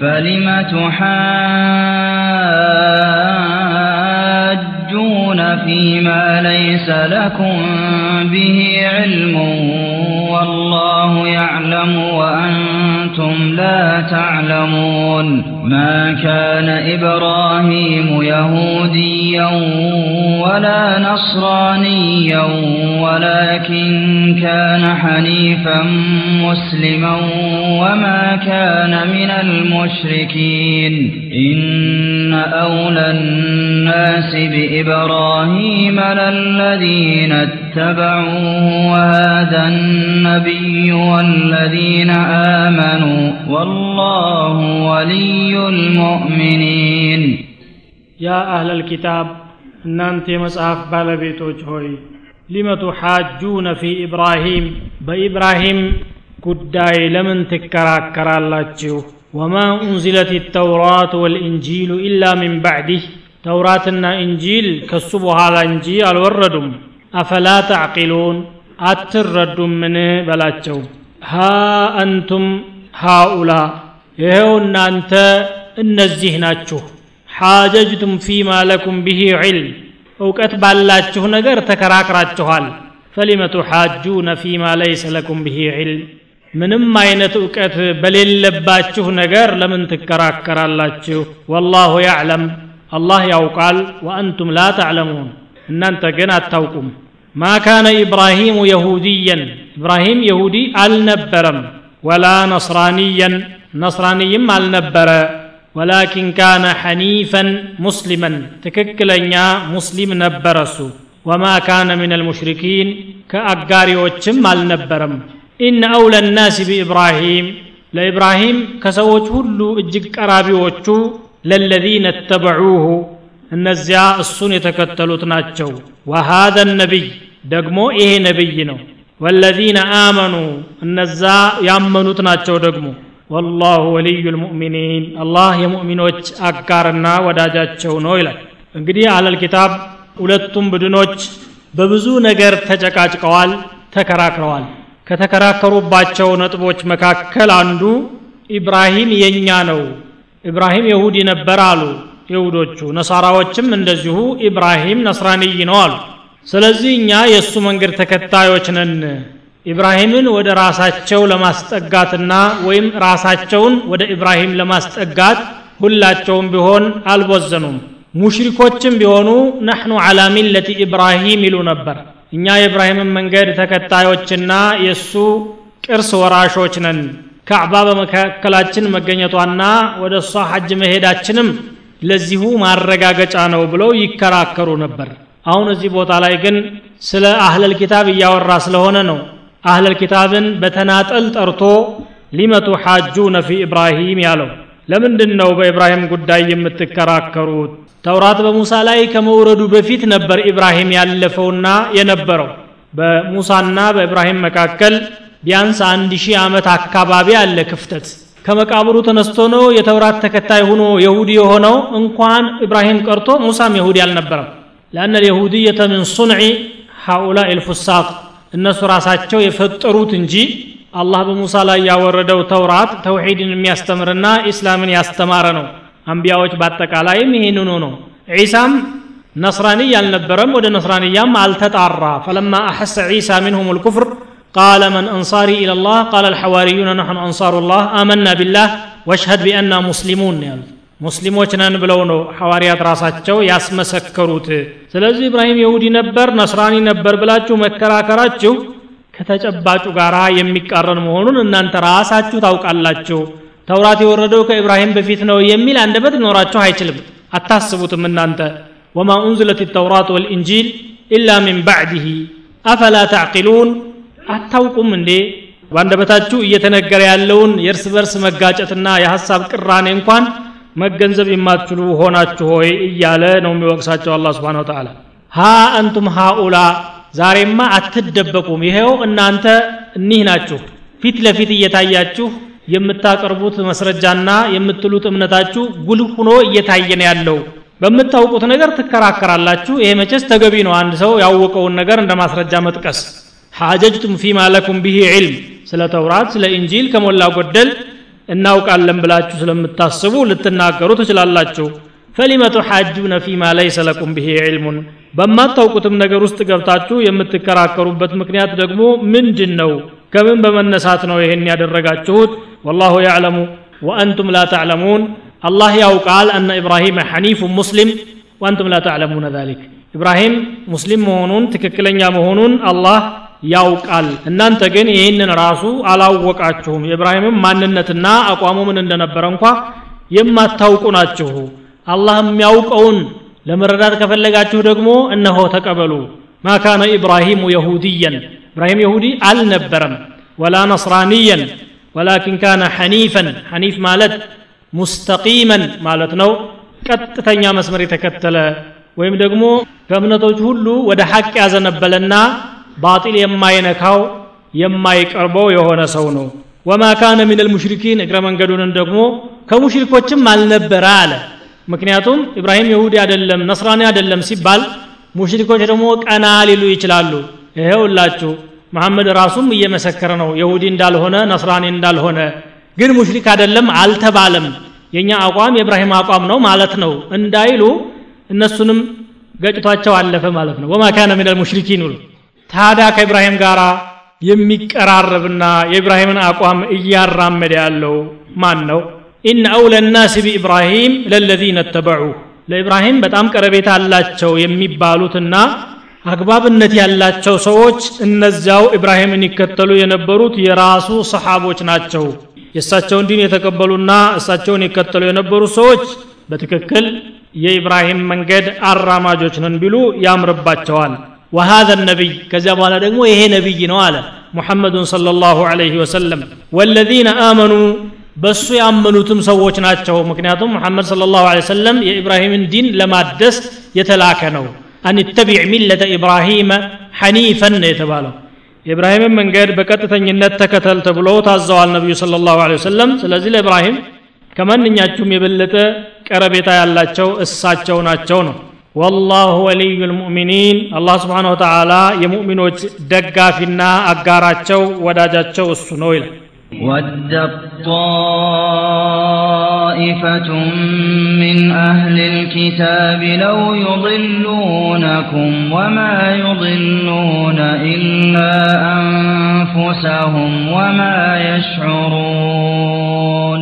فلم تحاجون فيما ليس لكم به علم والله يعلم وأنتم لا تعلمون ما كان إبراهيم يهوديا ولا نصرانيا ولكن كان حنيفا مسلما وما كان من المشركين. إن أولى الناس بإبراهيم للذين اتبعوه وهذا النبي والذين آمنوا. والله ولي المؤمنين يا أهل الكتاب እናንተ የመጽሐፍ ባለቤቶች ሆይ ሊመ ቱሓጁነ ፊ ኢብራሂም በኢብራሂም ጉዳይ ለምን ትከራከራላችሁ ወማ ኡንዚለት ተውራት ወልኢንጂሉ ኢላ ሚን ባዕዲህ ተውራትና እንጂል ከሱ በኋላ እንጂ አልወረዱም አፈላ ተዕቂሉን አትረዱምን በላቸው ሃ አንቱም ሃኡላ ይኸው እናንተ እነዚህ ናችሁ። ሓጀጅቱም ፊማ ለኩም ብሂ ዒልም እውቀት ባላችሁ ነገር ተከራክራችኋል። ፈሊመ ቱሓጁነ ፊማ ለይሰ ለኩም ብሂ ዒልም ምንም አይነት እውቀት በሌለባችሁ ነገር ለምን ትከራከራላችሁ? ወላሁ ያዕለም አላህ ያውቃል። ወአንቱም ላ ተዕለሙን እናንተ ግን አታውቁም። ማ ካነ ኢብራሂሙ የሁድየን ኢብራሂም የሁዲ አልነበረም ወላ ነስራንየን ነስራንይም አልነበረ ወላኪን ካነ ሐኒፈን ሙስሊመን ትክክለኛ ሙስሊም ነበረ እሱ ወማ ካነ ምን አልሙሽሪኪን ከአጋሪዎችም አልነበረም ኢነ አውለ ናሲ ቢኢብራሂም ለኢብራሂም ከሰዎች ሁሉ እጅግ ቀራቢዎቹ ለለዚነ እተበዑሁ እነዚያ እሱን የተከተሉት ናቸው ወሃذا ነቢይ ደግሞ ይሄ ነቢይ ነው ወለዚነ አመኑ እነዛ ያመኑት ናቸው ደግሞ ወላሁ ወልዩ ልሙእሚኒን አላህ የሙእሚኖች አጋርና ወዳጃቸው ነው ይላል እንግዲህ አህለል ኪታብ ሁለቱም ቡድኖች በብዙ ነገር ተጨቃጭቀዋል ተከራክረዋል ከተከራከሩባቸው ነጥቦች መካከል አንዱ ኢብራሂም የኛ ነው ኢብራሂም የሁዲ ነበር አሉ ይሁዶቹ ነሳራዎችም እንደዚሁ ኢብራሂም ነስራንይ ነው አሉ ስለዚህ እኛ የእሱ መንገድ ተከታዮች ነን። ኢብራሂምን ወደ ራሳቸው ለማስጠጋትና ወይም ራሳቸውን ወደ ኢብራሂም ለማስጠጋት ሁላቸውም ቢሆን አልቦዘኑም። ሙሽሪኮችም ቢሆኑ ነሕኑ ዓላ ሚለቲ ኢብራሂም ይሉ ነበር። እኛ የኢብራሂምን መንገድ ተከታዮችና የእሱ ቅርስ ወራሾች ነን። ካዕባ በመካከላችን መገኘቷና ወደ እሷ ሐጅ መሄዳችንም ለዚሁ ማረጋገጫ ነው ብለው ይከራከሩ ነበር አሁን እዚህ ቦታ ላይ ግን ስለ አህለል ኪታብ እያወራ ስለሆነ ነው። አህለል ኪታብን በተናጠል ጠርቶ ሊመ ቱሓጁነ ፊ ኢብራሂም ያለው። ለምንድን ነው በኢብራሂም ጉዳይ የምትከራከሩት? ተውራት በሙሳ ላይ ከመውረዱ በፊት ነበር ኢብራሂም ያለፈውና የነበረው። በሙሳና በኢብራሂም መካከል ቢያንስ አንድ ሺህ ዓመት አካባቢ አለ ክፍተት። ከመቃብሩ ተነስቶ ነው የተውራት ተከታይ ሆኖ የሁዲ የሆነው። እንኳን ኢብራሂም ቀርቶ ሙሳም የሁዲ አልነበረም لأن اليهودية من صنع هؤلاء الفساق. እነሱ ራሳቸው የፈጠሩት እንጂ አላህ በሙሳ ላይ ያወረደው ተውራት ተውሒድን የሚያስተምርና ኢስላምን ያስተማረ ነው አንቢያዎች በአጠቃላይም ይህንኑ ነው ዒሳም ነስራንይ አልነበረም ወደ ነስራንያም አልተጣራ ፈለማ አሐሰ ዒሳ ምንሁም ልኩፍር قال من أنصاري إلى الله؟ قال الحواريون نحن أنصار الله. آمنا بالله. واشهد بأننا مسلمون يعني ሙስሊሞች ነን ብለው ነው ሐዋርያት ራሳቸው ያስመሰከሩት። ስለዚህ ኢብራሂም የሁዲ ነበር ነስራኒ ነበር ብላችሁ መከራከራችሁ ከተጨባጩ ጋር የሚቃረን መሆኑን እናንተ ራሳችሁ ታውቃላችሁ። ተውራት የወረደው ከኢብራሂም በፊት ነው የሚል አንደበት ሊኖራችሁ አይችልም። አታስቡትም እናንተ። ወማ ኡንዝለት ተውራት ወልኢንጂል ኢላ ሚን ባዕድህ አፈላ ተዕቂሉን? አታውቁም እንዴ? በአንደበታችሁ እየተነገረ ያለውን የእርስ በርስ መጋጨትና የሐሳብ ቅራኔ እንኳን መገንዘብ የማትችሉ ሆናችሁ ሆይ እያለ ነው የሚወቅሳቸው አላ ስብን ተላ ሀ አንቱም ሃኡላ ዛሬማ አትደበቁም። ይሄው እናንተ እኒህ ናችሁ። ፊት ለፊት እየታያችሁ የምታቀርቡት መስረጃና የምትሉት እምነታችሁ ጉልህ ሆኖ እየታየ ነው ያለው። በምታውቁት ነገር ትከራከራላችሁ። ይሄ መቼስ ተገቢ ነው። አንድ ሰው ያወቀውን ነገር እንደ ማስረጃ መጥቀስ። ሐጀጅቱም ፊማ ለኩም ብሂ ዒልም ስለ ተውራት ስለ ኢንጂል ከሞላ ጎደል እናውቃለን ብላችሁ ስለምታስቡ ልትናገሩ ትችላላችሁ። ፈሊመ ቱሓጁነ ፊማ ለይሰ ለኩም ብሂ ዒልሙን። በማታውቁትም ነገር ውስጥ ገብታችሁ የምትከራከሩበት ምክንያት ደግሞ ምንድን ነው ከምን በመነሳት ነው ይሄን ያደረጋችሁት? ወላሁ ያዕለሙ ወአንቱም ላ ተዕለሙን። አላህ ያውቃል አነ ኢብራሂም ሐኒፉ ሙስሊም ወአንቱም ላ ተዕለሙነ ዛሊክ። ኢብራሂም ሙስሊም መሆኑን ትክክለኛ መሆኑን አላህ ያውቃል። እናንተ ግን ይህንን ራሱ አላወቃችሁም። የኢብራሂምም ማንነትና አቋሙ ምን እንደነበረ እንኳ የማታውቁ ናችሁ። አላህ የሚያውቀውን ለመረዳት ከፈለጋችሁ ደግሞ እነሆ ተቀበሉ። ማ ካነ ኢብራሂሙ የሁድየን ኢብራሂም የሁዲ አልነበረም። ወላ ነስራንየን ወላኪን ካነ ሐኒፈን ሐኒፍ ማለት ሙስተቂመን ማለት ነው። ቀጥተኛ መስመር የተከተለ ወይም ደግሞ ከእምነቶች ሁሉ ወደ ሐቅ ያዘነበለና ባጢል የማይነካው የማይቀርበው የሆነ ሰው ነው። ወማ ካነ ምን ልሙሽሪኪን እግረ መንገዱንን ደግሞ ከሙሽሪኮችም አልነበረ አለ። ምክንያቱም ኢብራሂም ይሁዲ አይደለም ነስራኒ አይደለም ሲባል ሙሽሪኮች ደግሞ ቀና ሊሉ ይችላሉ። ይሄውላችሁ መሐመድ ራሱም እየመሰከረ ነው። የሁዲ እንዳልሆነ ነስራኒ እንዳልሆነ። ግን ሙሽሪክ አይደለም አልተባለም። የኛ አቋም የኢብራሂም አቋም ነው ማለት ነው። እንዳይሉ እነሱንም ገጭቷቸው አለፈ ማለት ነው። ወማ ካነ ምን ልሙሽሪኪን ይሉ ታዲያ ከኢብራሂም ጋር የሚቀራረብና የኢብራሂምን አቋም እያራመደ ያለው ማን ነው? ኢነ አውለ ናስ ቢኢብራሂም ለለዚነ ተበዑ። ለኢብራሂም በጣም ቀረቤታ አላቸው የሚባሉትና አግባብነት ያላቸው ሰዎች እነዚያው ኢብራሂምን ይከተሉ የነበሩት የራሱ ሰሓቦች ናቸው። የእሳቸውን ዲን የተቀበሉና እሳቸውን ይከተሉ የነበሩ ሰዎች በትክክል የኢብራሂም መንገድ አራማጆች ነን ቢሉ ያምርባቸዋል ወሃዘ ነቢይ ከዚያ በኋላ ደግሞ ይሄ ነቢይ ነው አለ ሙሐመዱን ሰለላሁ ዐለይሂ ወሰለም። ወለዚነ አመኑ በእሱ ያመኑትም ሰዎች ናቸው። ምክንያቱም ሙሐመድ ሰለላሁ ዐለይሂ ወሰለም የኢብራሂምን ዲን ለማደስ የተላከ ነው። አንተቢዕ ሚለተ ኢብራሂመ ሐኒፈን ነው የተባለው። የኢብራሂምን መንገድ በቀጥተኝነት ተከተል ተብሎ ታዘዋል ነቢዩ ስለ ላሁ ወሰለም። ስለዚህ ለኢብራሂም ከማንኛችሁም የበለጠ ቀረቤታ ያላቸው እሳቸው ናቸው ነው። ወላሁ ወልዩ ልሙእሚኒን አላህ ስብሓን ወተዓላ የሙእሚኖች ደጋፊና አጋራቸው ወዳጃቸው እሱ ነው ይላል ودت طائفة من أهل الكتاب لو يضلونكم وما يضلون إلا أنفسهم وما يشعرون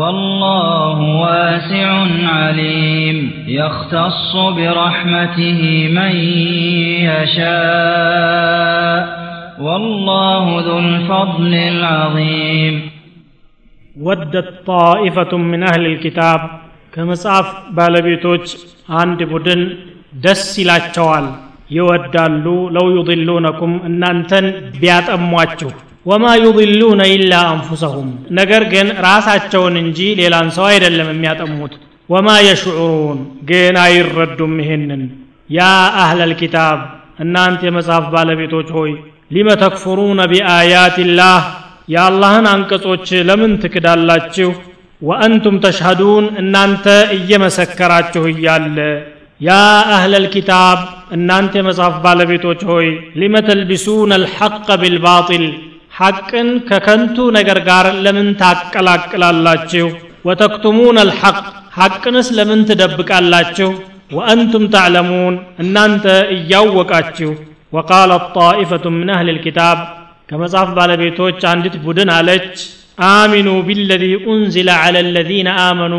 والله واسع عليم. يختص برحمته من يشاء. والله ذو الفضل العظيم. ودت طائفة من أهل الكتاب. ከመጽሐፍ ባለቤቶች አንድ ቡድን ደስ ይላቸዋል። لو يضلونكم أنتن بيات أمواتشو ወማ ዩضሉነ ኢላ አንፉሰሁም ነገር ግን ራሳቸውን እንጂ ሌላን ሰው አይደለም የሚያጠሙት ወማ የሽዑሩን ግን አይረዱም ይሄንን ያ አህለል ኪታብ እናንተ የመጽሐፍ ባለቤቶች ሆይ ሊመ ተክፍሩነ ቢአያትላህ የአላህን አንቀጾች ለምን ትክዳላችሁ ወአንቱም ተሽሀዱን እናንተ እየመሰከራችሁ እያለ ያ አህለል ኪታብ እናንተ የመጽሐፍ ባለቤቶች ሆይ ሊመ ተልቢሱነ አልሐቀ ቢልባጢል ሐቅን ከከንቱ ነገር ጋር ለምን ታቀላቅላላችሁ? ወተክቱሙን አልሐቅ ሐቅንስ ለምን ትደብቃላችሁ? ወአንቱም ተዕለሙን እናንተ እያወቃችሁ። ወቃለ ጣኢፈቱ ምን አህል ልኪታብ ከመጽሐፍ ባለቤቶች አንዲት ቡድን አለች። አሚኑ ቢለዚ ኡንዚለ ዐለ ለዚነ አመኑ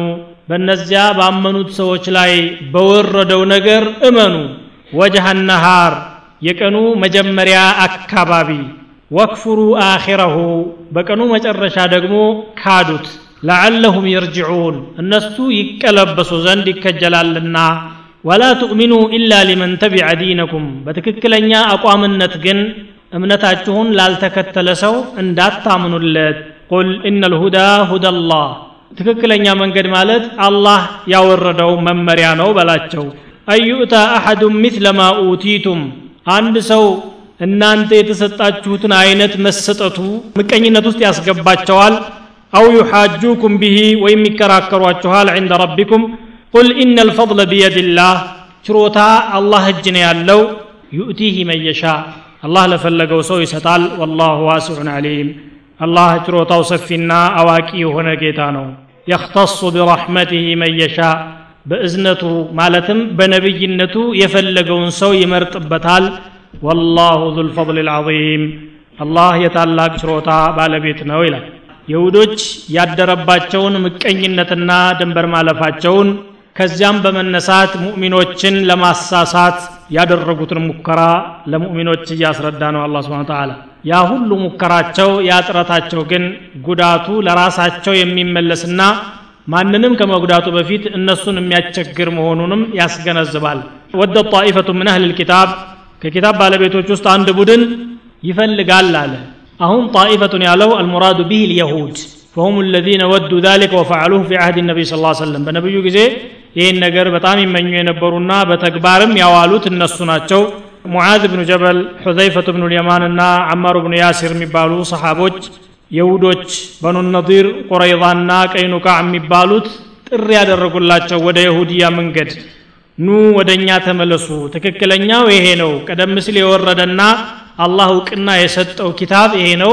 በእነዚያ ባመኑት ሰዎች ላይ በወረደው ነገር እመኑ። ወጅሃ ነሃር የቀኑ መጀመሪያ አካባቢ ወክፍሩ አኺረሁ በቀኑ መጨረሻ ደግሞ ካዱት ለዓለሁም የርጅዑን እነሱ ይቀለበሱ ዘንድ ይከጀላልና። ወላ ትؤሚኑ ኢላ ሊመን ተቢዐ ዲነኩም በትክክለኛ አቋምነት ግን እምነታችሁን ላልተከተለ ሰው እንዳታምኑለት። ቁል ኢነ ልሁዳ ሁዳ ላህ ትክክለኛ መንገድ ማለት አላህ ያወረደው መመሪያ ነው በላቸው። አዩእታ አሐዱን ሚስለ ማ ኡቲቱም አንድ ሰው እናንተ የተሰጣችሁትን አይነት መሰጠቱ ምቀኝነት ውስጥ ያስገባቸዋል። አው ዩሓጁኩም ብሂ ወይም ይከራከሯችኋል ዕንደ ረቢኩም። ቁል ኢነ ልፈضለ ቢየድላህ ችሮታ አላህ እጅ ነው ያለው። ዩእቲህ መየሻ አላህ ለፈለገው ሰው ይሰጣል። ወላሁ ዋሲዑን ዓሊም። አላህ ችሮታው ሰፊና አዋቂ የሆነ ጌታ ነው። የኽተሱ ቢረሕመትህ መየሻ በእዝነቱ ማለትም በነቢይነቱ የፈለገውን ሰው ይመርጥበታል ወላሁ ዙ ልፈضል ልዓظም አላህ የታላቅ ችሮታ ባለቤት ነው ይላል። የሁዶች ያደረባቸውን ምቀኝነትና ድንበር ማለፋቸውን ከዚያም በመነሳት ሙእሚኖችን ለማሳሳት ያደረጉትን ሙከራ ለሙእሚኖች እያስረዳ ነው አላ ስብን ተዓላ ያ ሁሉ ሙከራቸው ያ ጥረታቸው ግን ጉዳቱ ለራሳቸው የሚመለስና ማንንም ከመጉዳቱ በፊት እነሱን የሚያስቸግር መሆኑንም ያስገነዝባል። ወደ ጣኢፈቱ ምን አህል ልኪታብ ከኪታብ ባለቤቶች ውስጥ አንድ ቡድን ይፈልጋል አለ አሁን ጣኢፈቱን ያለው አልሙራዱ ቢህ ልየሁድ فهم الذين ودوا ذلك وفعلوه في عهد النبي صلى الله عليه وسلم በነብዩ ጊዜ ይህን ነገር በጣም ይመኙ የነበሩና በተግባርም ያዋሉት እነሱ ናቸው ሙዓዝ ብኑ ጀበል ሑዘይፈቱ ብኑ ልየማን እና አማሩ ብኑ ያሲር የሚባሉ ሰሓቦች የሁዶች በኑ ነዲር ቁረይዛና ቀይኑቃ የሚባሉት ጥሪ ያደረጉላቸው ወደ የሁድያ መንገድ ኑ ወደ እኛ ተመለሱ ትክክለኛው ይሄ ነው ቀደም ሲል የወረደና አላህ እውቅና የሰጠው ኪታብ ይሄ ነው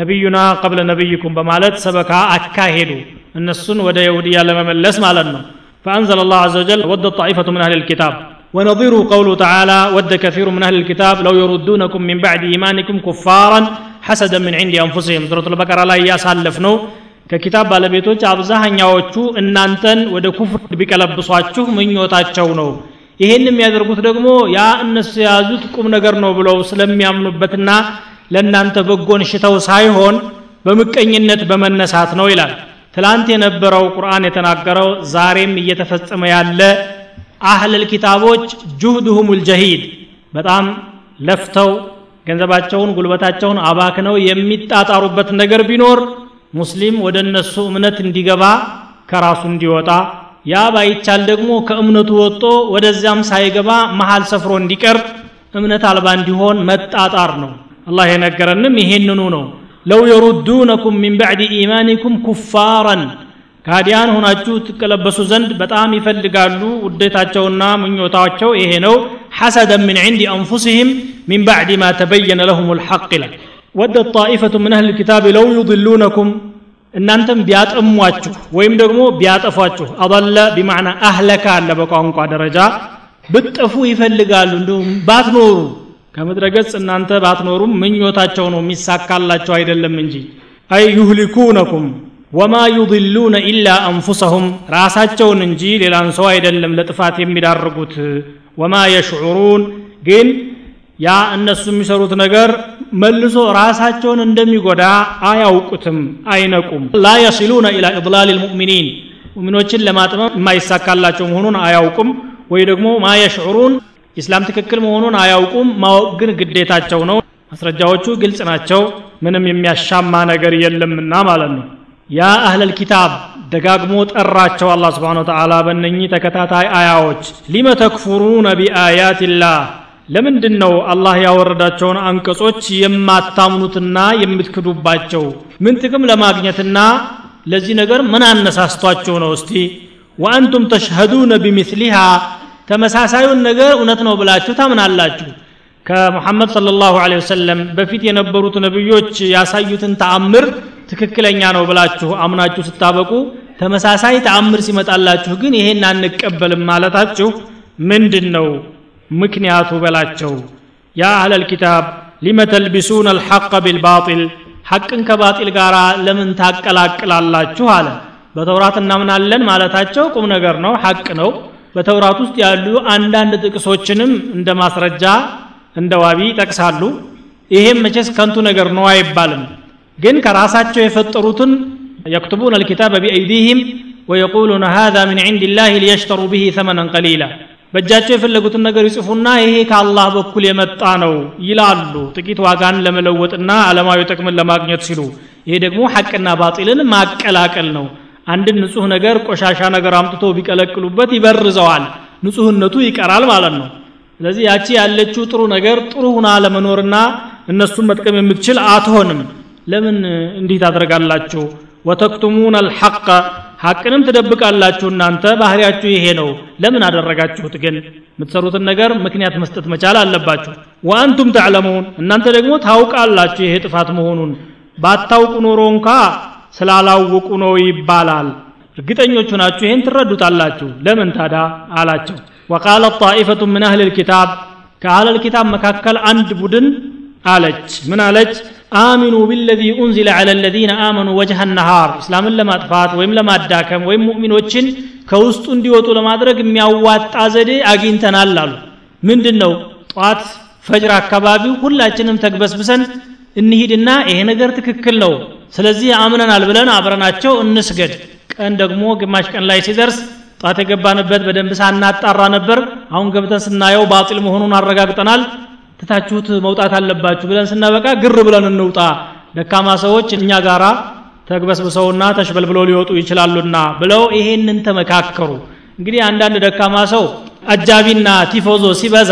ነቢዩና ቀብለ ነቢይኩም በማለት ሰበካ አካሄዱ እነሱን ወደ የሁድያ ለመመለስ ማለት ነው فأنزل الله عز وجل ود طائفة من أهل الكتاب ونظيره قوله تعالى ود كثير من أهل الكتاب لو يردونكم من بعد إيمانكم كفارا حسدا من عند أنفسهم سورة البقرة لا يسالفنو ከኪታብ ባለቤቶች አብዛኛዎቹ እናንተን ወደ ኩፍር ቢቀለብሷችሁ ምኞታቸው ነው። ይሄን የሚያደርጉት ደግሞ ያ እነሱ የያዙት ቁም ነገር ነው ብለው ስለሚያምኑበትና ለእናንተ በጎን ሽተው ሳይሆን በምቀኝነት በመነሳት ነው ይላል። ትላንት የነበረው ቁርአን የተናገረው ዛሬም እየተፈጸመ ያለ አህለል ኪታቦች ጁህድሁም ልጀሂድ በጣም ለፍተው ገንዘባቸውን ጉልበታቸውን አባክነው የሚጣጣሩበት ነገር ቢኖር ሙስሊም ወደ እነሱ እምነት እንዲገባ ከራሱ እንዲወጣ ያ ባይቻል ደግሞ ከእምነቱ ወጦ ወደዚያም ሳይገባ መሃል ሰፍሮ እንዲቀር እምነት አልባ እንዲሆን መጣጣር ነው። አላህ የነገረንም ይሄንኑ ነው። ለው የሩዱነኩም ሚን ባዕድ ኢማኒኩም ኩፋራን ካዲያን ሆናችሁ ትቀለበሱ ዘንድ በጣም ይፈልጋሉ። ውዴታቸውና ምኞታቸው ይሄ ነው። ሐሰደን ምን ዕንድ አንፉሲህም ሚን ባዕድ ማ ተበየነ ለሁም ልሐቅ ይላል ወደ ጣኢፈቱ ምን አህል ኪታብ ለው ዩድሉነኩም እናንተም ቢያጠሟችሁ ወይም ደግሞ ቢያጠፏችሁ አضለ ቢማዕና አህለካ አለ በቋንቋ ደረጃ ብጠፉ ይፈልጋሉ እንዲሁም ባትኖሩ። ከምድረ ገጽ እናንተ ባትኖሩም ምኞታቸው ነው የሚሳካላቸው አይደለም እንጂ። አይ ዩህሊኩነኩም ወማ ዩድሉነ ኢላ አንፉሰሁም። ራሳቸውን እንጂ ሌላን ሰው አይደለም ለጥፋት የሚዳርጉት። ወማ የሽዑሩን ግን ያ እነሱ የሚሰሩት ነገር መልሶ ራሳቸውን እንደሚጎዳ አያውቁትም አይነቁም። ላ የሲሉነ ኢላ ኢድላል ልሙእሚኒን ሙሚኖችን ለማጥመም የማይሳካላቸው መሆኑን አያውቁም። ወይ ደግሞ ማ የሽዑሩን ኢስላም ትክክል መሆኑን አያውቁም። ማወቅ ግን ግዴታቸው ነው። ማስረጃዎቹ ግልጽ ናቸው። ምንም የሚያሻማ ነገር የለምና ማለት ነው። ያ አህለል ኪታብ ደጋግሞ ጠራቸው አላህ ስብሓን ወተዓላ በእነኚህ ተከታታይ አያዎች። ሊመ ተክፉሩነ ቢአያትላህ ለምንድን ነው አላህ ያወረዳቸውን አንቀጾች የማታምኑትና የምትክዱባቸው? ምን ጥቅም ለማግኘትና ለዚህ ነገር ምን አነሳስቷቸው ነው? እስቲ ወአንቱም ተሽሀዱነ ቢምስሊሃ ተመሳሳዩን ነገር እውነት ነው ብላችሁ ታምናላችሁ? ከሙሐመድ ሰለላሁ ዐለይሂ ወሰለም በፊት የነበሩት ነብዮች ያሳዩትን ተአምር ትክክለኛ ነው ብላችሁ አምናችሁ ስታበቁ ተመሳሳይ ተአምር ሲመጣላችሁ ግን ይሄን አንቀበልም ማለታችሁ ምንድን ነው ምክንያቱ በላቸው። ያ አህለል ኪታብ ሊመ ተልቢሱን አልሐቀ ቢልባጢል ሐቅን ከባጢል ጋር ለምን ታቀላቅላላችሁ አለ። በተውራት እናምናለን ማለታቸው ቁም ነገር ነው ሐቅ ነው። በተውራት ውስጥ ያሉ አንዳንድ ጥቅሶችንም እንደ ማስረጃ እንደ ዋቢ ይጠቅሳሉ። ይሄም መቼስ ከንቱ ነገር ነው አይባልም። ግን ከራሳቸው የፈጠሩትን የክትቡን አልኪታበ ቢአይዲህም ወየቁሉን ሀዛ من عند الله ليشتروا به ثمنا قليلا በእጃቸው የፈለጉትን ነገር ይጽፉና ይሄ ከአላህ በኩል የመጣ ነው ይላሉ። ጥቂት ዋጋን ለመለወጥና ዓለማዊ ጥቅምን ለማግኘት ሲሉ ይሄ ደግሞ ሐቅና ባጢልን ማቀላቀል ነው። አንድን ንጹህ ነገር ቆሻሻ ነገር አምጥቶ ቢቀለቅሉበት ይበርዘዋል ንጹህነቱ ይቀራል ማለት ነው። ስለዚህ ያቺ ያለችው ጥሩ ነገር ጥሩ ሁና ለመኖርና እነሱን መጥቀም የምትችል አትሆንም። ለምን እንዲህ ታደርጋላችሁ? ወተክቱሙን አልሐቀ ሐቅንም ትደብቃላችሁ እናንተ። ባህሪያችሁ ይሄ ነው። ለምን አደረጋችሁት ግን? የምትሰሩትን ነገር ምክንያት መስጠት መቻል አለባችሁ። ወአንቱም ተዕለሙን እናንተ ደግሞ ታውቃላችሁ ይሄ ጥፋት መሆኑን። ባታውቁ ኖሮ እንኳ ስላላወቁ ነው ይባላል። እርግጠኞቹ ናችሁ ይህን ትረዱታላችሁ። ለምን ታዳ አላቸው። ወቃለ ጣኢፈቱ ምን አህል ልኪታብ ከአህል ልኪታብ መካከል አንድ ቡድን አለች። ምን አለች አሚኑ ቢለዚ ኡንዚለ ዐለ ለዚነ አመኑ ወጅሃ ነሃር እስላምን ለማጥፋት ወይም ለማዳከም ወይም ሙእሚኖችን ከውስጡ እንዲወጡ ለማድረግ የሚያዋጣ ዘዴ አግኝተናል አሉ። ምንድን ነው ጠዋት ፈጅር አካባቢ ሁላችንም ተግበስብሰን እንሂድና ይሄ ነገር ትክክል ነው ስለዚህ አምነናል ብለን አብረናቸው እንስገድ። ቀን ደግሞ ግማሽ ቀን ላይ ሲደርስ ጧት የገባንበት በደንብ ሳናጣራ ነበር። አሁን ገብተን ስናየው ባጢል መሆኑን አረጋግጠናል ትታችሁት መውጣት አለባችሁ ብለን ስናበቃ ግር ብለን እንውጣ። ደካማ ሰዎች እኛ ጋራ ተግበስብሰውና ተሽበልብለው ሊወጡ ይችላሉና ብለው ይሄንን ተመካከሩ። እንግዲህ አንዳንድ ደካማ ሰው አጃቢና ቲፎዞ ሲበዛ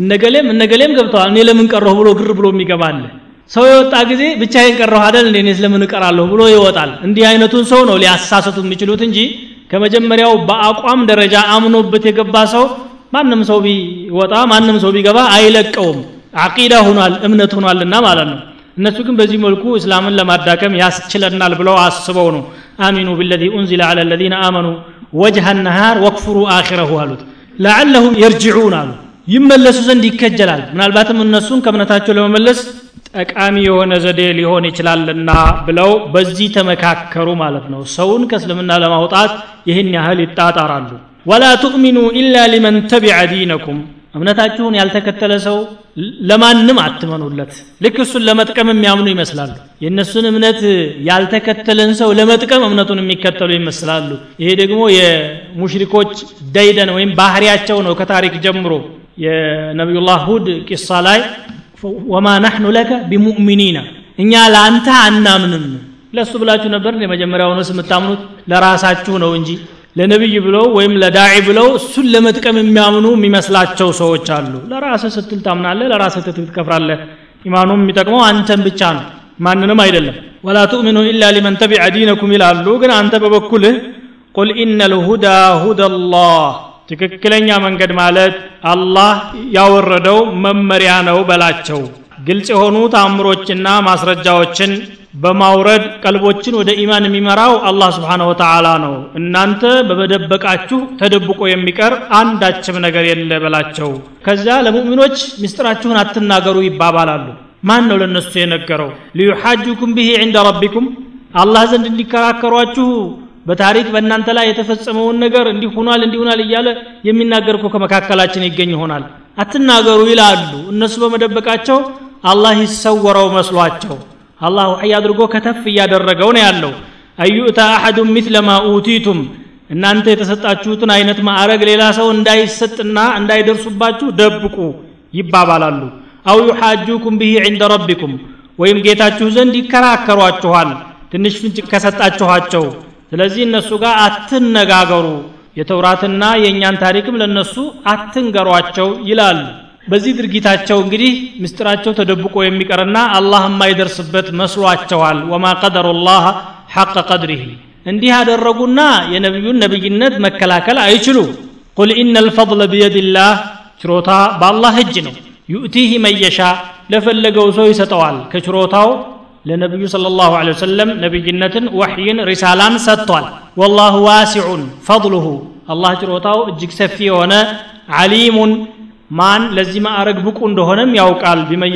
እነገሌም እነገሌም ገብተዋል እኔ ለምን ቀረሁ ብሎ ግር ብሎ የሚገባል? ሰው የወጣ ጊዜ ብቻዬን ቀረሁ አይደል እንዴ? እኔስ ለምን እቀራለሁ ብሎ ይወጣል። እንዲህ አይነቱን ሰው ነው ሊያሳሰቱ የሚችሉት እንጂ ከመጀመሪያው በአቋም ደረጃ አምኖበት የገባ ሰው ማንም ሰው ቢወጣ ማንም ሰው ቢገባ አይለቀውም። አቂዳ ሆኗል እምነት ሆኗልና ማለት ነው። እነሱ ግን በዚህ መልኩ እስላምን ለማዳከም ያስችለናል ብለው አስበው ነው። አሚኑ ቢለዚ ኡንዚለ ዐለ ለዚነ አመኑ ወጅሃ ነሃር ወክፍሩ አኺረሁ አሉት። ለዓለሁም የርጅዑን አሉ። ይመለሱ ዘንድ ይከጀላል። ምናልባትም እነሱን ከእምነታቸው ለመመለስ ጠቃሚ የሆነ ዘዴ ሊሆን ይችላልና ብለው በዚህ ተመካከሩ ማለት ነው። ሰውን ከእስልምና ለማውጣት ይህን ያህል ይጣጣራሉ ወላ ቱእሚኑ ኢላ ሊመን ተቢዐ ዲነኩም እምነታችሁን ያልተከተለ ሰው ለማንም አትመኑለት ልክ እሱን ለመጥቀም የሚያምኑ ይመስላሉ የእነሱን እምነት ያልተከተለን ሰው ለመጥቀም እምነቱን የሚከተሉ ይመስላሉ ይሄ ደግሞ የሙሽሪኮች ደይደን ወይም ባህሪያቸው ነው ከታሪክ ጀምሮ የነቢዩላህ ሁድ ቂሳ ላይ ወማ ናሕኑ ለከ ቢሙእሚኒና እኛ ለአንተ አናምንም ለእሱ ብላችሁ ነበር የመጀመሪያውንስ የምታምኑት ለራሳችሁ ነው እንጂ ለነቢይ ብለው ወይም ለዳዒ ብለው እሱን ለመጥቀም የሚያምኑ የሚመስላቸው ሰዎች አሉ። ለራስህ ስትል ታምናለህ ለራስህ ስትል ትከፍራለህ። ኢማኑ የሚጠቅመው አንተን ብቻ ነው ማንንም አይደለም። ወላ ትؤሚኑ ኢላ ሊመን ተቢዐ ዲነኩም ይላሉ። ግን አንተ በበኩልህ ቁል ኢነ ልሁዳ ሁዳ ትክክለኛ መንገድ ማለት አላህ ያወረደው መመሪያ ነው በላቸው። ግልጽ የሆኑ ተአምሮችና ማስረጃዎችን በማውረድ ቀልቦችን ወደ ኢማን የሚመራው አላህ ስብሓንሁ ወተዓላ ነው። እናንተ በመደበቃችሁ ተደብቆ የሚቀር አንዳችም ነገር የለ በላቸው ከዚያ ለሙእሚኖች ምስጢራችሁን አትናገሩ ይባባላሉ። ማን ነው ለእነሱ የነገረው? ሊዩሓጁኩም ብሂ ዕንደ ረቢኩም አላህ ዘንድ እንዲከራከሯችሁ በታሪክ በእናንተ ላይ የተፈጸመውን ነገር እንዲህ ሆኗል እንዲህ ሆኗል እያለ የሚናገር እኮ ከመካከላችን ይገኝ ይሆናል። አትናገሩ ይላሉ። እነሱ በመደበቃቸው አላህ ይሰወረው መስሏቸው አላህ ወሕይ አድርጎ ከተፍ እያደረገው ነው ያለው። አዩእታ አሐዱን ሚስለ ማ ኡቲቱም እናንተ የተሰጣችሁትን አይነት ማዕረግ ሌላ ሰው እንዳይሰጥና እንዳይደርሱባችሁ ደብቁ ይባባላሉ። አው ዩሓጁኩም ብሂ ዕንደ ረቢኩም ወይም ጌታችሁ ዘንድ ይከራከሯችኋል ትንሽ ፍንጭ ከሰጣችኋቸው። ስለዚህ እነሱ ጋር አትነጋገሩ የተውራትና የእኛን ታሪክም ለነሱ አትንገሯቸው ይላሉ በዚህ ድርጊታቸው እንግዲህ ምስጢራቸው ተደብቆ የሚቀርና አላህ የማይደርስበት መስሏቸዋል ወማ ቀደሩ ላህ ሐቀ ቀድሪህ እንዲህ ያደረጉና የነቢዩን ነቢይነት መከላከል አይችሉ ቁል ኢነ ልፈضለ ብየድላህ ችሮታ በአላህ እጅ ነው ዩእቲህ መየሻ ለፈለገው ሰው ይሰጠዋል ከችሮታው ለነቢዩ صلى الله عليه وسلم نبينة وحي رسالا ستوال والله واسع فضله الله جروتاو اجيك سفي عليم ማን ለዚህ ማዕረግ ብቁ እንደሆነም ያውቃል። ቢመን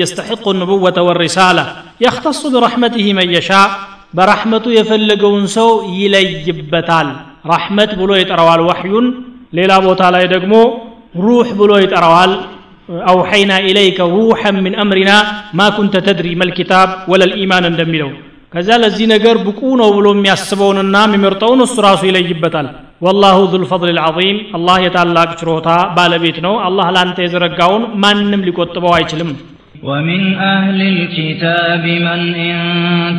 ንቡወተ ወሪሳላ የኽተሱ ብረሕመትህ መን በራሕመቱ የፈለገውን ሰው ይለይበታል። ራሕመት ብሎ ይጠራዋል ወሕዩን ሌላ ቦታ ላይ ደግሞ ሩሕ ብሎ ይጠራዋል። አውሐይና ኢለይከ ሩሐን ምን አምሪና ማ ኩንተ ተድሪ መልኪታብ ወለልኢማን እንደሚለው ከዛ ለዚህ ነገር ብቁ ነው ብሎ የሚያስበውንና የሚመርጠውን እሱ ራሱ ይለይበታል ወላሁ ዙልፈضል ልዓظም አላህ የታላቅ ችሮታ ባለቤት ነው አላህ ላንተ የዘረጋውን ማንም ሊቆጥበው አይችልም ومن أهل الكتاب من إن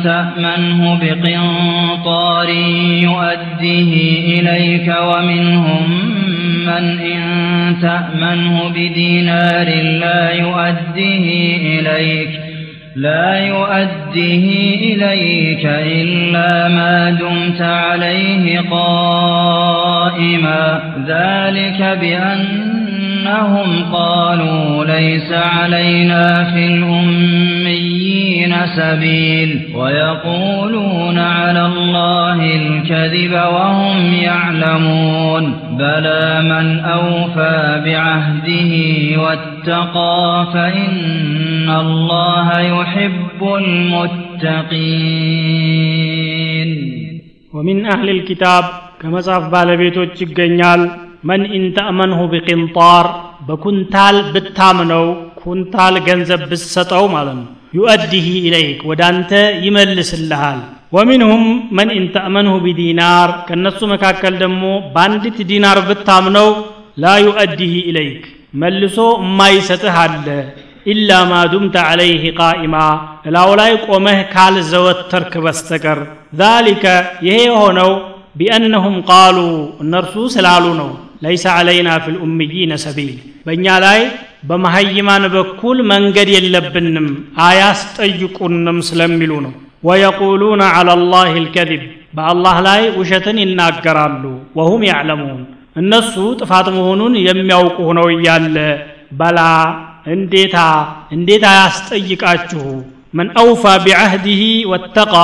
تأمنه بقنطار يؤديه إليك ومنهم من إن تأمنه بدينار لا يؤديه إليك لا يؤديه إليك إلا ما دمت عليه قائما. ذلك أنهم قالوا ليس علينا في الأميين سبيل ويقولون على الله الكذب وهم يعلمون بلى من أوفى بعهده واتقى فإن الله يحب المتقين ومن أهل الكتاب كما صاف بالبيتوች ይገኛል መን ኢንተእመንሁ ቢቅንጣር በኩንታል ብታምነው ኩንታል ገንዘብ ብትሰጠው ማለት ነው። يؤده إليك ወደ አንተ ይመልስልሃል። ومنهم من إن تأمنه بدينار ከእነሱ መካከል ደግሞ በአንዲት ዲናር ብታምነው لا يؤده إليك መልሶ የማይሰጥህ አለ። إلا ما دمت عليه قائما እላው ላይ ቆመህ ካልዘወተርክ በስተቀር። ዛሊከ ይሄ የሆነው ቢአነሁም ቃሉ እነርሱ ስላሉ ነው ለይሰ ዓለይና ፊ ልኡምይነ ሰቢል። በእኛ ላይ በመሀይማን በኩል መንገድ የለብንም አያስጠይቁንም ስለሚሉ ነው። ወየቁሉነ ዓላ ላህ ልከዚብ። በአላህ ላይ ውሸትን ይናገራሉ ወሁም ያዕለሙን። እነሱ ጥፋት መሆኑን የሚያውቁ ሆነው እያለ በላ እንዴታ እንዴት አያስጠይቃችሁ? መን አውፋ ቢዐህዲህ ወተቃ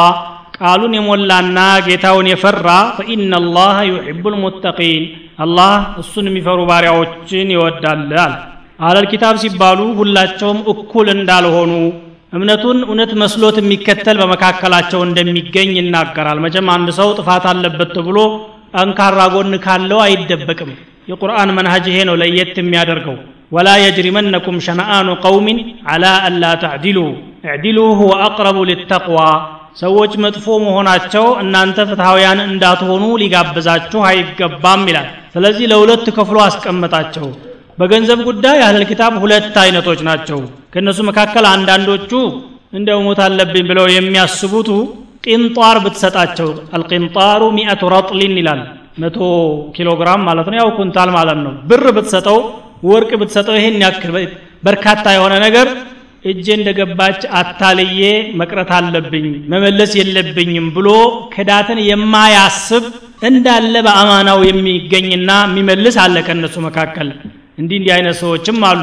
ቃሉን የሞላና ጌታውን የፈራ ፈኢነ ላህ ዩሕቡ ልሙተቂን አላህ እሱን የሚፈሩ ባሪያዎችን ይወዳል አለል ኪታብ ሲባሉ ሁላቸውም እኩል እንዳልሆኑ እምነቱን እውነት መስሎት የሚከተል በመካከላቸው እንደሚገኝ ይናገራል መቼም አንድ ሰው ጥፋት አለበት ተብሎ ጠንካራ ጎን ካለው አይደበቅም የቁርአን መንሃጅ ይሄ ነው ለየት የሚያደርገው ወላ የጅሪመነኩም ሸነአኑ ቀውሚን ዓላ አላ ተዕዲሉ እዕዲሉ ሁወ አቅረቡ ሊተቅዋ ሰዎች መጥፎ መሆናቸው እናንተ ፍትሐውያን እንዳትሆኑ ሊጋብዛችሁ አይገባም ይላል። ስለዚህ ለሁለት ከፍሎ አስቀመጣቸው። በገንዘብ ጉዳይ አህለል ኪታብ ሁለት አይነቶች ናቸው። ከእነሱ መካከል አንዳንዶቹ እንደው ሞት አለብኝ ብለው የሚያስቡቱ ቂንጣር ብትሰጣቸው አልቂንጣሩ ሚአቱ ረጥሊን ይላል። መቶ ኪሎ ግራም ማለት ነው። ያው ኩንታል ማለት ነው። ብር ብትሰጠው ወርቅ ብትሰጠው ይሄን ያክል በርካታ የሆነ ነገር እጄ እንደገባች አታልዬ መቅረት አለብኝ መመለስ የለብኝም ብሎ ክዳትን የማያስብ እንዳለ በአማናው የሚገኝና የሚመልስ አለ ከእነሱ መካከል። እንዲህ እንዲህ አይነት ሰዎችም አሉ።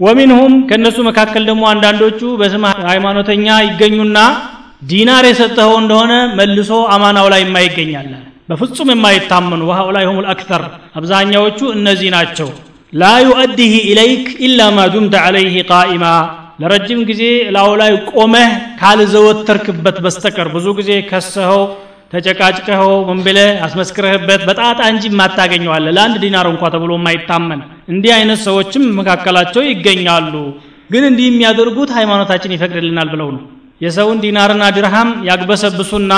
ወሚንሁም ከእነሱ መካከል ደግሞ አንዳንዶቹ በስም ሃይማኖተኛ ይገኙና ዲናር የሰጠኸው እንደሆነ መልሶ አማናው ላይ የማይገኛል በፍጹም የማይታመኑ ወሃኡላይ ሁም ልአክተር አብዛኛዎቹ እነዚህ ናቸው። ላ ዩአዲህ ኢለይክ ኢላ ማ ዱምተ ዓለይህ ቃኢማ ለረጅም ጊዜ ላው ላይ ቆመህ ካልዘወተርክበት በስተቀር ብዙ ጊዜ ከሰኸው ተጨቃጭቀኸው ምን ብለህ አስመስክረህበት በጣጣ እንጂ የማታገኘዋለ ለአንድ ዲናር እንኳ ተብሎ የማይታመን እንዲህ አይነት ሰዎችም መካከላቸው ይገኛሉ። ግን እንዲህ የሚያደርጉት ሃይማኖታችን ይፈቅድልናል ብለው ነው። የሰውን ዲናርና ድርሃም ያግበሰብሱና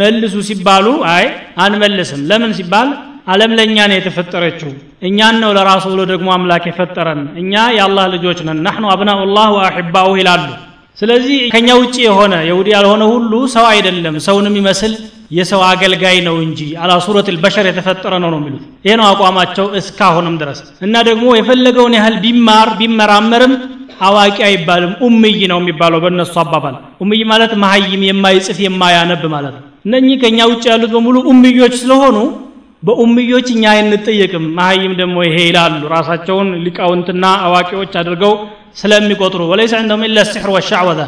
መልሱ ሲባሉ አይ አንመልስም። ለምን ሲባል አለም ለእኛ ነው የተፈጠረችው። እኛን ነው ለራሱ ብሎ ደግሞ አምላክ የፈጠረን። እኛ የአላህ ልጆች ነን። ናሕኑ አብናኡላህ ወአሕባኡ ይላሉ። ስለዚህ ከኛ ውጭ የሆነ የሁዲ ያልሆነ ሁሉ ሰው አይደለም። ሰውን የሚመስል የሰው አገልጋይ ነው እንጂ አላ ሱረት ልበሸር የተፈጠረ ነው ነው የሚሉት። ይሄ ነው አቋማቸው እስካሁንም ድረስ። እና ደግሞ የፈለገውን ያህል ቢማር ቢመራመርም አዋቂ አይባልም። ኡምይ ነው የሚባለው በእነሱ አባባል። ኡምይ ማለት መሀይም የማይጽፍ የማያነብ ማለት ነው። እነኚህ ከኛ ውጭ ያሉት በሙሉ ኡምዮች ስለሆኑ በኡምዮች እኛ አይንጠየቅም መሀይም ደግሞ ይሄ ይላሉ። ራሳቸውን ሊቃውንትና አዋቂዎች አድርገው ስለሚቆጥሩ ወለይሰ ዕንደሁም ኢላ ሲሕር ወሻዕወዛ።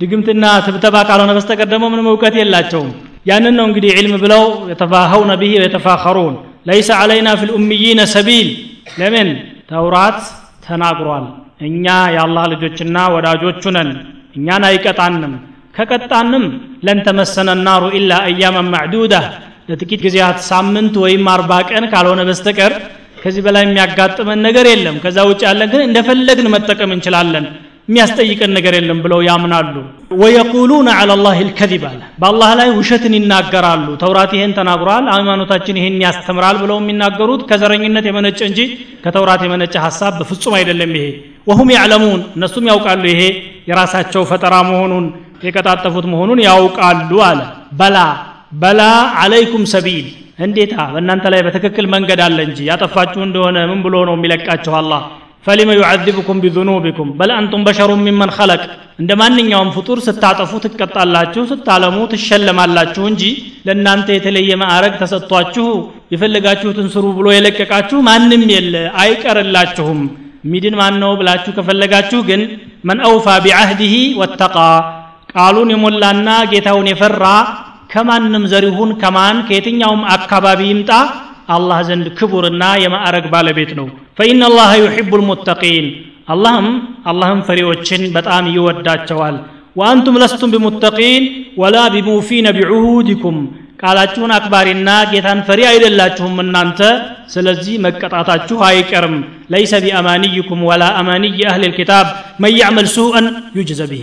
ድግምትና ትብተባ ካልሆነ በስተቀር ደግሞ ምንም እውቀት የላቸውም። ያንን ነው እንግዲህ ዕልም ብለው የተፋኸውነ ብሂ የተፋኸሩን ለይሰ ዓለይና ፊ ሰቢል። ለምን? ተውራት ተናግሯል። እኛ የአላህ ልጆችና ወዳጆቹ ነን። እኛን አይቀጣንም። ከቀጣንም ለን ተመሰነ ናሩ ኢላ አያመን ማዕዱዳ ለጥቂት ጊዜያት ሳምንት ወይም አርባ ቀን ካልሆነ በስተቀር ከዚህ በላይ የሚያጋጥመን ነገር የለም። ከዛ ውጭ ያለን ግን እንደፈለግን መጠቀም እንችላለን። የሚያስጠይቀን ነገር የለም ብለው ያምናሉ። ወየቁሉነ አላ ላህ ልከዚብ አለ። በአላህ ላይ ውሸትን ይናገራሉ። ተውራት ይሄን ተናግሯል ሃይማኖታችን ይሄን ያስተምራል ብለው የሚናገሩት ከዘረኝነት የመነጨ እንጂ ከተውራት የመነጨ ሀሳብ በፍጹም አይደለም ይሄ። ወሁም ያዕለሙን እነሱም ያውቃሉ ይሄ የራሳቸው ፈጠራ መሆኑን የቀጣጠፉት መሆኑን ያውቃሉ አለ። በላ በላ አለይኩም ሰቢል። እንዴታ? በእናንተ ላይ በትክክል መንገድ አለ እንጂ ያጠፋችሁ እንደሆነ ምን ብሎ ነው የሚለቃችሁ አላህ? ፈሊመ ዩዓذብኩም ቢذኑቢኩም በል አንቱም በሸሩ ሚመን ኸለቅ። እንደ ማንኛውም ፍጡር ስታጠፉ ትቀጣላችሁ ስታለሙ ትሸለማላችሁ እንጂ ለእናንተ የተለየ ማዕረግ ተሰጥቷችሁ የፈለጋችሁትን ስሩ ብሎ የለቀቃችሁ ማንም የለ አይቀርላችሁም። ሚድን ማን ብላችሁ ከፈለጋችሁ ግን መን አውፋ ቢዓህዲህ ወተቃ። ቃሉን የሞላና ጌታውን የፈራ ከማንም ዘር ይሁን ከማን ከየትኛውም አካባቢ ይምጣ አላህ ዘንድ ክቡርና የማዕረግ ባለቤት ነው። ፈኢነ ላሀ ዩሕቡ ልሙተቂን አላህም አላህም ፈሪዎችን በጣም ይወዳቸዋል። ወአንቱም ለስቱም ቢሙተቂን ወላ ቢሙፊነ ቢዑሁዲኩም ቃላችሁን አክባሪና ጌታን ፈሪ አይደላችሁም እናንተ። ስለዚህ መቀጣታችሁ አይቀርም። ለይሰ ቢአማንይኩም ወላ አማንይ አህል ልኪታብ መን ያዕመል ሱአን ዩጅዘ ብሂ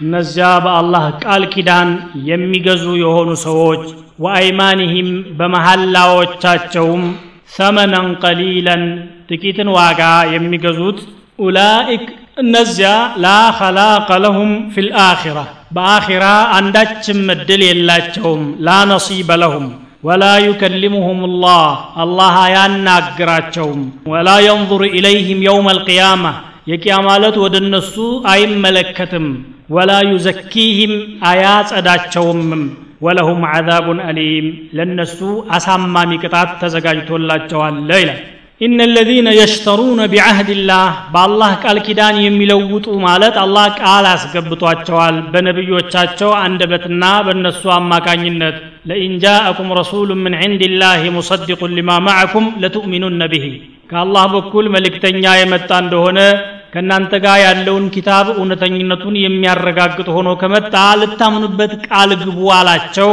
እነዚያ በአላህ ቃል ኪዳን የሚገዙ የሆኑ ሰዎች ወአይማኒህም በመሐላዎቻቸውም ሰመነን ቀሊለን ጥቂትን ዋጋ የሚገዙት ኡላኢክ እነዚያ ላ ኸላቀ ለሁም ፊ ልአኺራ በአኺራ አንዳችም እድል የላቸውም ላ ነሲበ ለሁም ወላ ዩከሊሙሁም ላህ አላህ አያናግራቸውም ወላ የንظር ኢለይህም የውም አልቅያማ የቂያማ ዕለት ወደ እነሱ አይመለከትም። ወላ ዩዘኪህም አያጸዳቸውምም። ወለሁም ዓዛቡን አሊም ለእነሱ አሳማሚ ቅጣት ተዘጋጅቶላቸዋል ይላል። ኢነ ለዚነ የሽተሩነ ቢዓህድላህ በአላህ ቃል ኪዳን የሚለውጡ ማለት አላህ ቃል አስገብቷቸዋል በነቢዮቻቸው አንደበትና በእነሱ አማካኝነት። ለኢን ጃአኩም ረሱሉ ምን ዕንድላህ ሙሰድቁን ሊማ ማዕኩም ለቱእሚኑነ ብሂ ከአላህ በኩል መልእክተኛ የመጣ እንደሆነ ከእናንተ ጋር ያለውን ኪታብ እውነተኝነቱን የሚያረጋግጥ ሆኖ ከመጣ ልታምኑበት ቃል ግቡ አላቸው።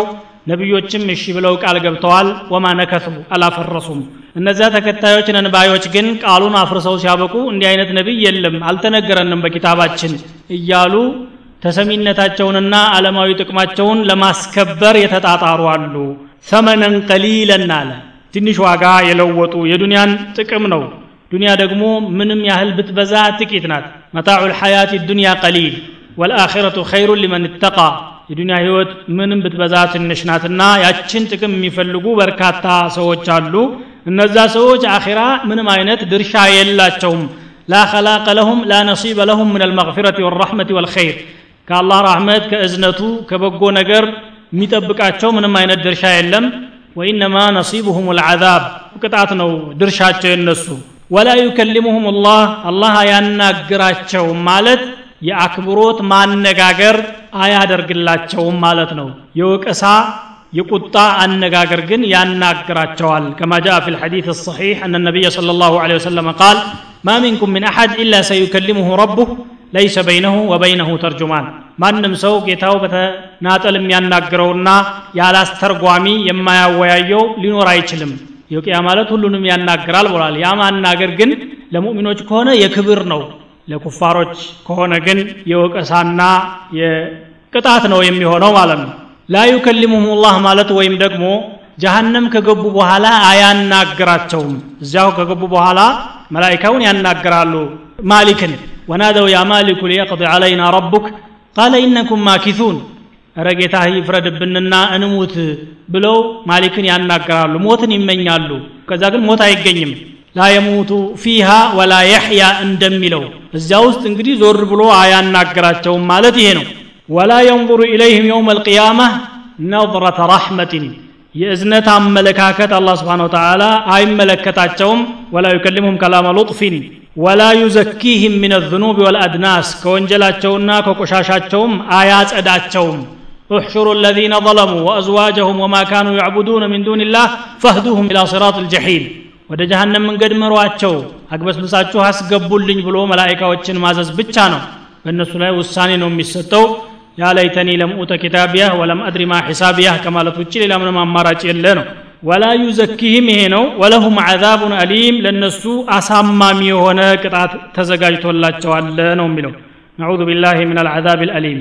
ነቢዮችም እሺ ብለው ቃል ገብተዋል። ወማ ነከሱ አላፈረሱም። እነዚያ ተከታዮች ነንባዮች ግን ቃሉን አፍርሰው ሲያበቁ እንዲህ አይነት ነቢይ የለም አልተነገረንም በኪታባችን እያሉ ተሰሚነታቸውንና ዓለማዊ ጥቅማቸውን ለማስከበር የተጣጣሩ አሉ። ሰመነን ቀሊለን አለ። ትንሽ ዋጋ የለወጡ የዱንያን ጥቅም ነው ዱንያ ደግሞ ምንም ያህል ብትበዛ ጥቂት ናት መታዑ ልሐያት ዱንያ ቀሊል ወልአኺረቱ ኸይሩን ሊመን እተቃ የዱንያ ህይወት ምንም ብትበዛ ትንሽ ናትና ያችን ጥቅም የሚፈልጉ በርካታ ሰዎች አሉ እነዛ ሰዎች አኺራ ምንም አይነት ድርሻ የላቸውም ላ ኸላቀ ለሁም ላ ነሲበ ለሁም ምን አልመግፊረት ወልረሕመት ወልኸይር ከአላህ ራሕመት ከእዝነቱ ከበጎ ነገር የሚጠብቃቸው ምንም አይነት ድርሻ የለም ወኢነማ ነሲቡሁም ልዓዛብ ቅጣት ነው ድርሻቸው የነሱ ወላ ዩከሊሙሁም ላህ አላህ አያናግራቸውም ማለት የአክብሮት ማነጋገር አያደርግላቸውም ማለት ነው። የወቀሳ የቁጣ አነጋገር ግን ያናግራቸዋል። ከማ ጃአ ፊ ልሐዲት ሰሒሕ አነ ነቢይ صለ ላሁ ለ ወሰለም ቃል ማ ሚንኩም ምን አሐድ ኢላ ሰዩከሊሙሁ ረቡህ ለይሰ በይነሁ ወበይነሁ ተርጁማን። ማንም ሰው ጌታው በተናጠል የሚያናግረውና ያላስተርጓሚ የማያወያየው ሊኖር አይችልም። የውቅያ ማለት ሁሉንም ያናግራል ብሏል። ያ ማናገር ግን ለሙእሚኖች ከሆነ የክብር ነው ለኩፋሮች ከሆነ ግን የወቀሳና የቅጣት ነው የሚሆነው ማለት ነው። ላ ዩከሊሙሁም ማለት ወይም ደግሞ ጀሃነም ከገቡ በኋላ አያናግራቸውም። እዚያው ከገቡ በኋላ መላይካውን ያናግራሉ። ማሊክን ወናደው ያ ማሊኩ ሊየቅض ዓለይና ረቡክ ቃለ ኢነኩም ማኪቱን እረ ጌታ ይፍረድብንና እንሙት ብለው ማሊክን ያናግራሉ። ሞትን ይመኛሉ። ከዛ ግን ሞት አይገኝም። ላ የሙቱ ፊሃ ወላ የሕያ እንደሚለው እዚያ ውስጥ እንግዲህ ዞር ብሎ አያናግራቸውም ማለት ይሄ ነው። ወላ የንظሩ ኢለይህም የውም አልቅያማ ነظረተ ረሕመትን የእዝነት አመለካከት አላህ ስብሓን ወተዓላ አይመለከታቸውም። ወላ ዩከሊሙሁም ከላመ ሉጥፊን ወላ ዩዘኪህም ምን ዝኑብ ወልአድናስ ከወንጀላቸውና ከቆሻሻቸውም አያጸዳቸውም احشروا الذين ظلموا وأزواجهم وما كانوا يعبدون من دون الله فاهدوهم إلى صراط الجحيم ወደ ጀሃነም መንገድ ምሯቸው አግበስብሳችሁ አስገቡልኝ ብሎ መላይካዎችን ማዘዝ ብቻ ነው በእነሱ ላይ ውሳኔ ነው የሚሰጠው ያ ለይተኒ ለም ኡተ ኪታቢያህ ወለም አድሪ ማ ሒሳቢያህ ከማለት ውጭ ሌላ ምንም አማራጭ የለ ነው ወላ ዩዘኪህም ይሄ ነው ወለሁም ዓዛቡን አሊም ለእነሱ አሳማሚ የሆነ ቅጣት ተዘጋጅቶላቸዋል ነው የሚለው ነዑዙ ቢላህ ምን አልዓዛብ አልአሊም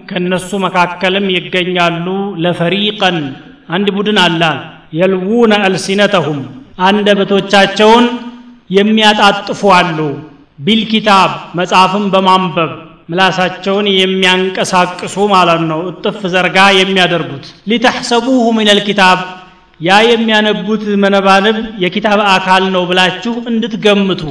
ከነሱ መካከልም ይገኛሉ። ለፈሪቀን አንድ ቡድን አላል የልዉነ አልሲነተሁም። አንደበቶቻቸውን የሚያጣጥፉ አሉ። ቢልኪታብ መጽሐፍን በማንበብ ምላሳቸውን የሚያንቀሳቅሱ ማለት ነው። እጥፍ ዘርጋ የሚያደርጉት ሊተሕሰቡሁ ምን ልኪታብ ያ የሚያነቡት መነባንብ የኪታብ አካል ነው ብላችሁ እንድትገምቱ።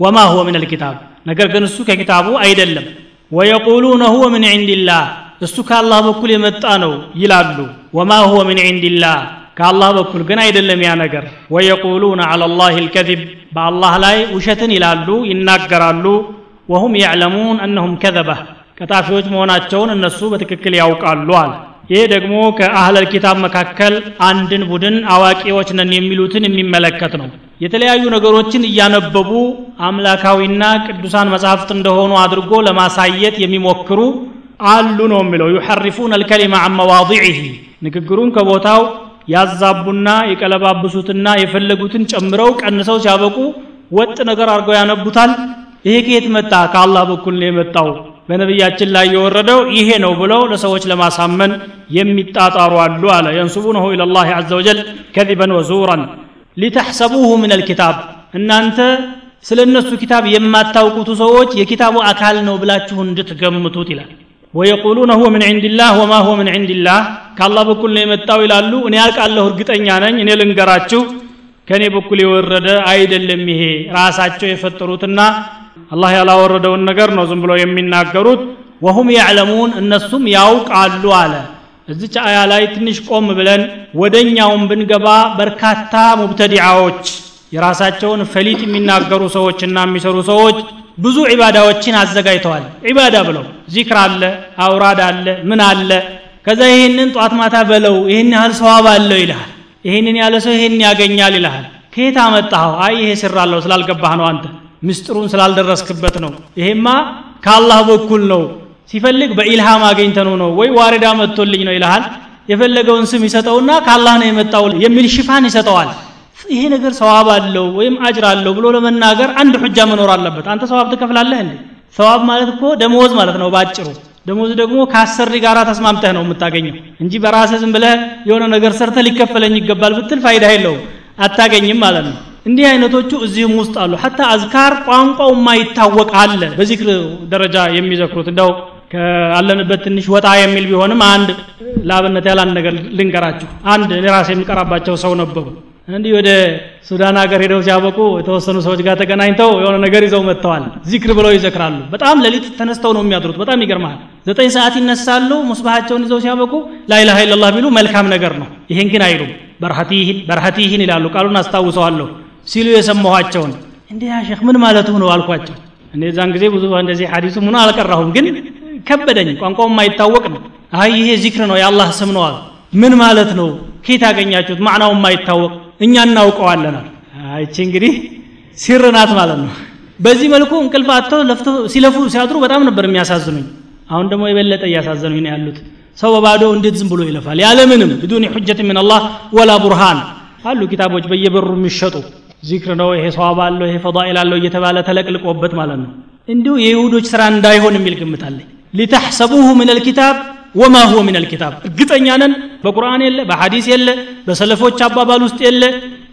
ወማ ሁወ ምን ልኪታብ ነገር ግን እሱ ከኪታቡ አይደለም ወየቁሉነ ሁወ ምን ዕንድላህ እሱ ከአላህ በኩል የመጣ ነው ይላሉ። ወማ ሁወ ምን ዕንድላህ ከአላህ በኩል ግን አይደለም ያ ነገር። ወየቁሉነ አላ ላህ ልከዚብ በአላህ ላይ ውሸትን ይላሉ ይናገራሉ። ወሁም ያዕለሙን እነሁም ከዘበህ ቀጣፊዎች መሆናቸውን እነሱ በትክክል ያውቃሉ አለ። ይህ ደግሞ ከአህለል ኪታብ መካከል አንድን ቡድን አዋቂዎች ነን የሚሉትን የሚመለከት ነው የተለያዩ ነገሮችን እያነበቡ አምላካዊና ቅዱሳን መጽሐፍት እንደሆኑ አድርጎ ለማሳየት የሚሞክሩ አሉ ነው የሚለው። ዩሐሪፉን አልከሊማ አን መዋضዕህ ንግግሩን ከቦታው ያዛቡና የቀለባብሱትና የፈለጉትን ጨምረው ቀንሰው ሲያበቁ ወጥ ነገር አድርገው ያነቡታል። ይሄ ከየት መጣ? ከአላህ በኩል ነው የመጣው። በነቢያችን ላይ የወረደው ይሄ ነው ብለው ለሰዎች ለማሳመን የሚጣጣሩ አሉ አለ። የንሱቡነሁ ኢለላህ አዘ ወጀል ከዚበን ወዙራን ሊተሕሰቡሁ ምን አልኪታብ? እናንተ ስለ እነሱ ኪታብ የማታውቁቱ ሰዎች የኪታቡ አካል ነው ብላችሁ እንድትገምቱት ይላል። ወየቁሉነ ሁወ ምን ዕንድላህ ወማ ሁወ ምን ዕንድላህ ከአላህ በኩል ነው የመጣው ይላሉ። እኔ ያውቃለሁ እርግጠኛ ነኝ። እኔ ልንገራችሁ ከእኔ በኩል የወረደ አይደለም ይሄ ራሳቸው የፈጠሩትና አላህ ያላወረደውን ነገር ነው ዝም ብለው የሚናገሩት። ወሁም ያዕለሙን እነሱም ያውቃሉ አለ እዚች አያ ላይ ትንሽ ቆም ብለን ወደኛውም ብንገባ በርካታ ሙብተዲዓዎች የራሳቸውን ፈሊጥ የሚናገሩ ሰዎችና የሚሰሩ ሰዎች ብዙ ዒባዳዎችን አዘጋጅተዋል። ዒባዳ ብለው ዚክር አለ አውራድ አለ ምን አለ? ከዛ ይህንን ጧት ማታ በለው ይህን ያህል ሰዋብ አለው ይልሃል። ይህንን ያለ ሰው ይህን ያገኛል ይልሃል። ከየት አመጣኸው? አይ ይሄ ስራ አለው ስላልገባህ ነው አንተ ምስጢሩን ስላልደረስክበት ነው። ይሄማ ከአላህ በኩል ነው ሲፈልግ በኢልሃም አገኝተነው ነው ወይ ዋሪዳ መጥቶልኝ ነው ይልሃል? የፈለገውን ስም ይሰጠውና ከአላህ ነው የመጣው የሚል ሽፋን ይሰጠዋል። ይሄ ነገር ሰዋብ አለው ወይም አጅር አለው ብሎ ለመናገር አንድ ሑጃ መኖር አለበት። አንተ ሰዋብ ትከፍላለህ እንዴ? ሰዋብ ማለት እኮ ደሞዝ ማለት ነው ባጭሩ ደሞዝ ደግሞ ከአሰሪ ጋር ተስማምተህ ነው የምታገኘው እንጂ በራስህ ዝም ብለህ የሆነ ነገር ሰርተ ሊከፈለኝ ይገባል ብትል ፋይዳ የለውም። አታገኝም ማለት ነው። እንዲህ አይነቶቹ እዚህም ውስጥ አሉ። ሐታ አዝካር ቋንቋው ማይታወቅ አለ በዚክር ደረጃ የሚዘክሩት። እንደው ካለንበት ትንሽ ወጣ የሚል ቢሆንም አንድ ለአብነት አንድ ነገር ልንገራችሁ። አንድ እኔ ራሴ ሰው ነበሩ። እንዲህ ወደ ሱዳን ሀገር ሄደው ሲያበቁ የተወሰኑ ሰዎች ጋር ተገናኝተው የሆነ ነገር ይዘው መጥተዋል። ዚክር ብለው ይዘክራሉ። በጣም ሌሊት ተነስተው ነው የሚያድሩት። በጣም ይገርማል ዘጠኝ ሰዓት ይነሳሉ ሙስባሃቸውን ይዘው ሲያበቁ ላኢላሃ ኢላላህ ቢሉ መልካም ነገር ነው። ይሄን ግን አይሉም። በርሀቲህን በርሀቲህን ይላሉ። ቃሉን አስታውሰዋለሁ ሲሉ የሰማኋቸውን። እንዴ ያ ምን ማለቱ ነው አልኳቸው። እኔ ዛን ጊዜ ብዙ እንደዚህ ሐዲሱ ምን አልቀራሁም ግን ከበደኝ ቋንቋው የማይታወቅ ነው። አይ ይሄ ዚክር ነው የአላህ ስም ነው አሉ። ምን ማለት ነው? ከየት ያገኛችሁት ማዕናው የማይታወቅ እኛ እናውቀዋለናል አይቺ እንግዲህ ሲር ናት ማለት ነው። በዚህ መልኩ እንቅልፍ አጥተው ለፍተው ሲለፉ ሲያድሩ በጣም ነበር የሚያሳዝኑኝ። አሁን ደግሞ የበለጠ እያሳዘኑኝ ነው ያሉት። ሰው በባዶ እንዴት ዝም ብሎ ይለፋል? ያለምንም ብዱን ሑጀት ምን አላህ ወላ ቡርሃን አሉ ኪታቦች በየበሩ የሚሸጡ። ዚክር ነው ይሄ ሰዋብ አለው ይሄ ፈዳኢል አለው እየተባለ ተለቅልቆበት ማለት ነው። እንዲሁ የይሁዶች ስራ እንዳይሆን የሚል ግምት አለኝ ሊተሕሰቡሁ ምን አልኪታብ ወማ ሁወ ምን አልኪታብ እርግጠኛ ነን በቁርአን የለ በሐዲስ የለ በሰለፎች አባባል ውስጥ የለ።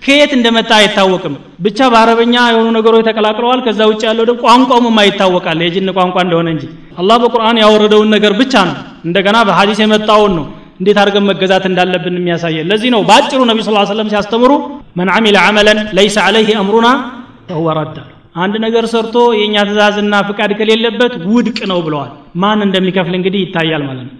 ከየት እንደመጣ አይታወቅም። ብቻ በአረበኛ የሆኑ ነገሮች ተቀላቅለዋል። ከዛ ውጭ ያለው ደግሞ ቋንቋውም የማይታወቃል የጅን ቋንቋ እንደሆነ እንጂ አላህ በቁርአን ያወረደውን ነገር ብቻ ነው። እንደገና በሐዲስ የመጣውን ነው እንዴት አድርገን መገዛት እንዳለብን የሚያሳየን። ለዚህ ነው በአጭሩ ነቢ ስ ሰለም ሲያስተምሩ መን አሚለ አመለን ለይሰ አለይህ አምሩና ፈሁወ ረድ አሉ አንድ ነገር ሰርቶ የእኛ ትእዛዝና ፍቃድ ከሌለበት ውድቅ ነው ብለዋል። ማን እንደሚከፍል እንግዲህ ይታያል ማለት ነው